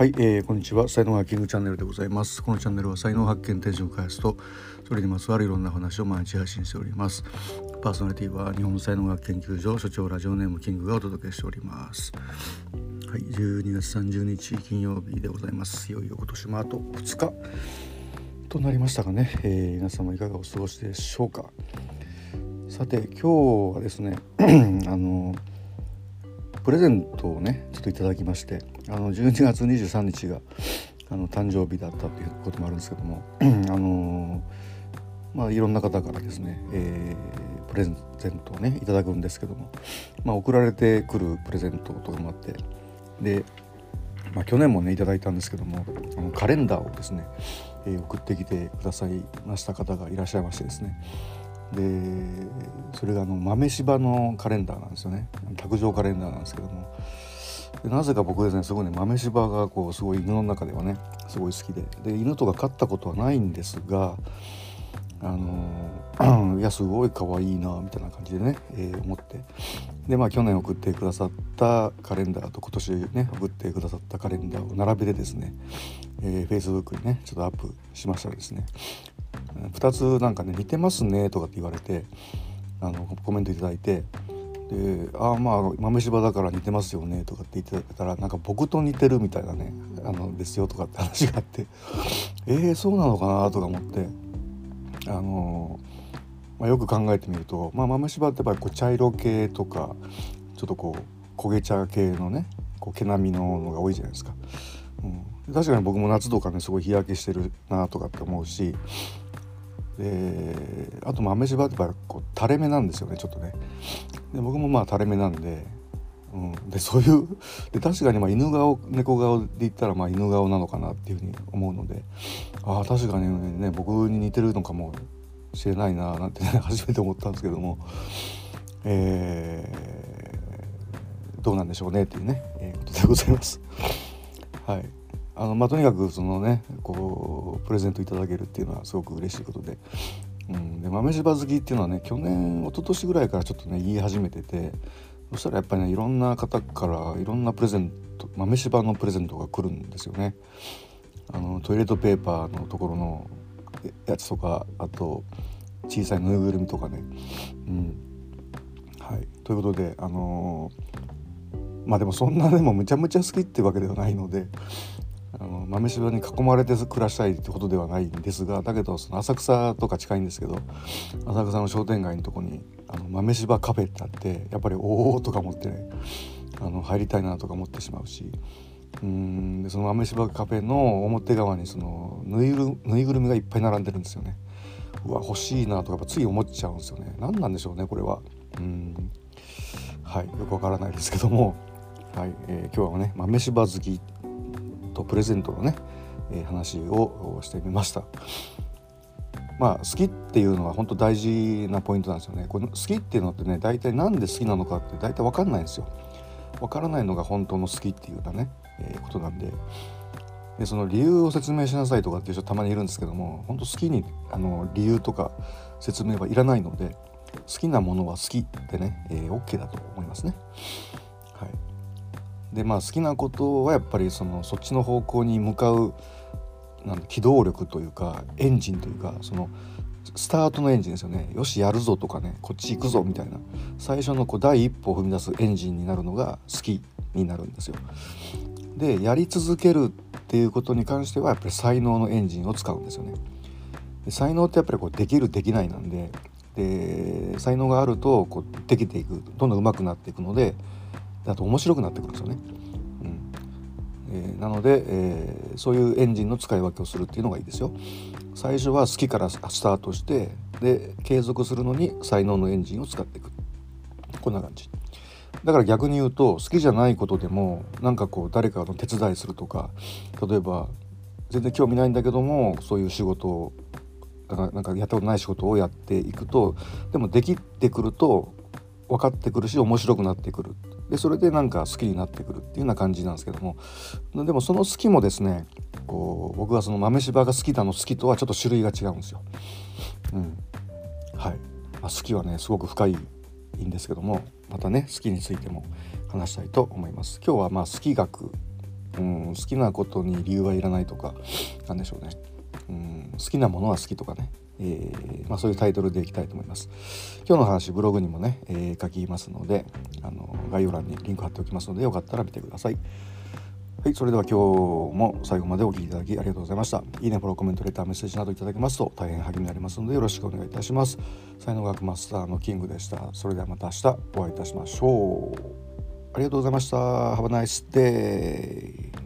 はい、えー、こんにちは。才能ハッキングチャンネルでございます。このチャンネルは才能発見定を開発とそれにまつわるいろんな話を毎日配信しております。パーソナリティは日本才能学研究所所長ラジオネームキングがお届けしております。はい12月30日金曜日でございます。いよいよ今年もあと2日となりましたがね、えー、皆様いかがお過ごしでしょうか。さて今日はですね あのプレゼントをねちょっといただきましてあの12月23日があの誕生日だったということもあるんですけども あのまあいろんな方からですね、えー、プレゼントをねいただくんですけども、まあ、送られてくるプレゼントとかもあってで、まあ、去年もねいただいたんですけどもあのカレンダーをですね、えー、送ってきてくださいました方がいらっしゃいましてですねでそれがあの豆柴のカレンダーなんですよね。卓上カレンダーなんですけども。なぜか僕ですねすごいね豆柴がこうすごい犬の中ではねすごい好きで。で犬とか飼ったことはないんですがあの いやすごい可愛いなみたいな感じでね、えー、思って。でまあ去年送ってくださったカレンダーと今年ね送ってくださったカレンダーを並べてですね、えー、Facebook にねちょっとアップしましたらですね2つなんかね似てますねとかって言われてあのコメント頂いてで「ああまあ豆柴だから似てますよね」とかって言ってたらなんか僕と似てるみたいなねあのですよとかって話があって えー、そうなのかなとか思ってあのまあ、よく考えてみると、まあ、豆柴ってやっぱりこう茶色系とかちょっとこう焦げ茶系のねこう毛並みののが多いじゃないですか。うん、確かに僕も夏とかねすごい日焼けしてるなとかって思うしであと豆柴ってやっぱこう垂れ目なんですよねちょっとね。で僕もまあ垂れ目なんで,、うん、でそういうで確かにまあ犬顔猫顔で言ったらまあ犬顔なのかなっていうふうに思うのでああ確かにね僕に似てるのかもしれないななんて、ね、初めて思ったんですけどもえー、どうなんでしょうねっていうね、えー、ことでございます。はい。あのまあ、とにかくそのねこうプレゼントいただけるっていうのはすごく嬉しいことで,、うん、で豆柴好きっていうのはね去年一昨年ぐらいからちょっとね言い始めててそしたらやっぱりねいろんな方からいろんなプレゼント豆柴のプレゼントが来るんですよね。あのトイレットペーパーのところのやつとかあと小さいぬいぐるみとかね。うんはい、ということであのー、まあでもそんなでもむちゃむちゃ好きってわけではないのであの豆柴に囲まれて暮らしたいってことではないんですがだけどその浅草とか近いんですけど浅草の商店街のとこにあの豆柴カフェってあってやっぱりおおとか思ってねあの入りたいなとか思ってしまうしうんでその豆柴カフェの表側にそのぬいぐぬいぐるみがいっぱい並んでるんですよね。うわ欲しいなとかやっぱつい思っちゃうんですよね。何なんでしょうねこれは。うんはいよくわからないですけども、はいえー、今日はね豆柴好きとプレゼントのね、えー、話をしてみました。まあ好きっていうのは本当大事なポイントなんですよね。この好きっていうのってね大体何で好きなのかって大体分かんないんですよ。分からないのが本当の好きっていうかね、えー、ことなんで。でその理由を説明しなさいとかっていう人たまにいるんですけども本当好きにあの理由とか説明はいらないので好きなものは好きってね、えー、OK だと思いますね。でまあ好きなことはやっぱりそのそっちの方向に向かうなん機動力というかエンジンというかそのスタートのエンジンですよねよしやるぞとかねこっち行くぞみたいな最初のこう第一歩を踏み出すエンジンになるのが好きになるんですよ。でやり続けるっていうことに関してはやっぱり才能のエンジンを使うんですよね。で才能ってやっぱりこうできるできないなんでで才能があるとこうできていくどんどん上手くなっていくのでだと面白くなってくるんですよね。うんえー、なので、えー、そういうエンジンの使い分けをするっていうのがいいですよ。最初は好きからスタートしてで継続するのに才能のエンジンを使っていくこんな感じ。だから逆に言うと好きじゃないことでもなんかこう誰かの手伝いするとか例えば全然興味ないんだけどもそういう仕事をなんかやったことない仕事をやっていくとでもできてくると分かってくるし面白くなってくるでそれでなんか好きになってくるっていうような感じなんですけども。でもその好きもですねこう僕はその豆柴が好きだの好きとはちょっと種類が違うんですよ。うん。はい。まあ、好きはねすごく深いんですけどもまたね好きについても話したいと思います。今日はまあ好き学。うん、好きなことに理由はいらないとかなんでしょうね、ん、好きなものは好きとかね、えー、まあ、そういうタイトルでいきたいと思います今日の話ブログにもね、えー、書きますのであの概要欄にリンク貼っておきますのでよかったら見てくださいはい、それでは今日も最後までお聴きいただきありがとうございました。いいね、フォロー、コメント、レター、メッセージなどいただけますと大変励みになりますのでよろしくお願いいたします。才能学マスターのキングでした。それではまた明日お会いいたしましょう。ありがとうございました。Have a nice day.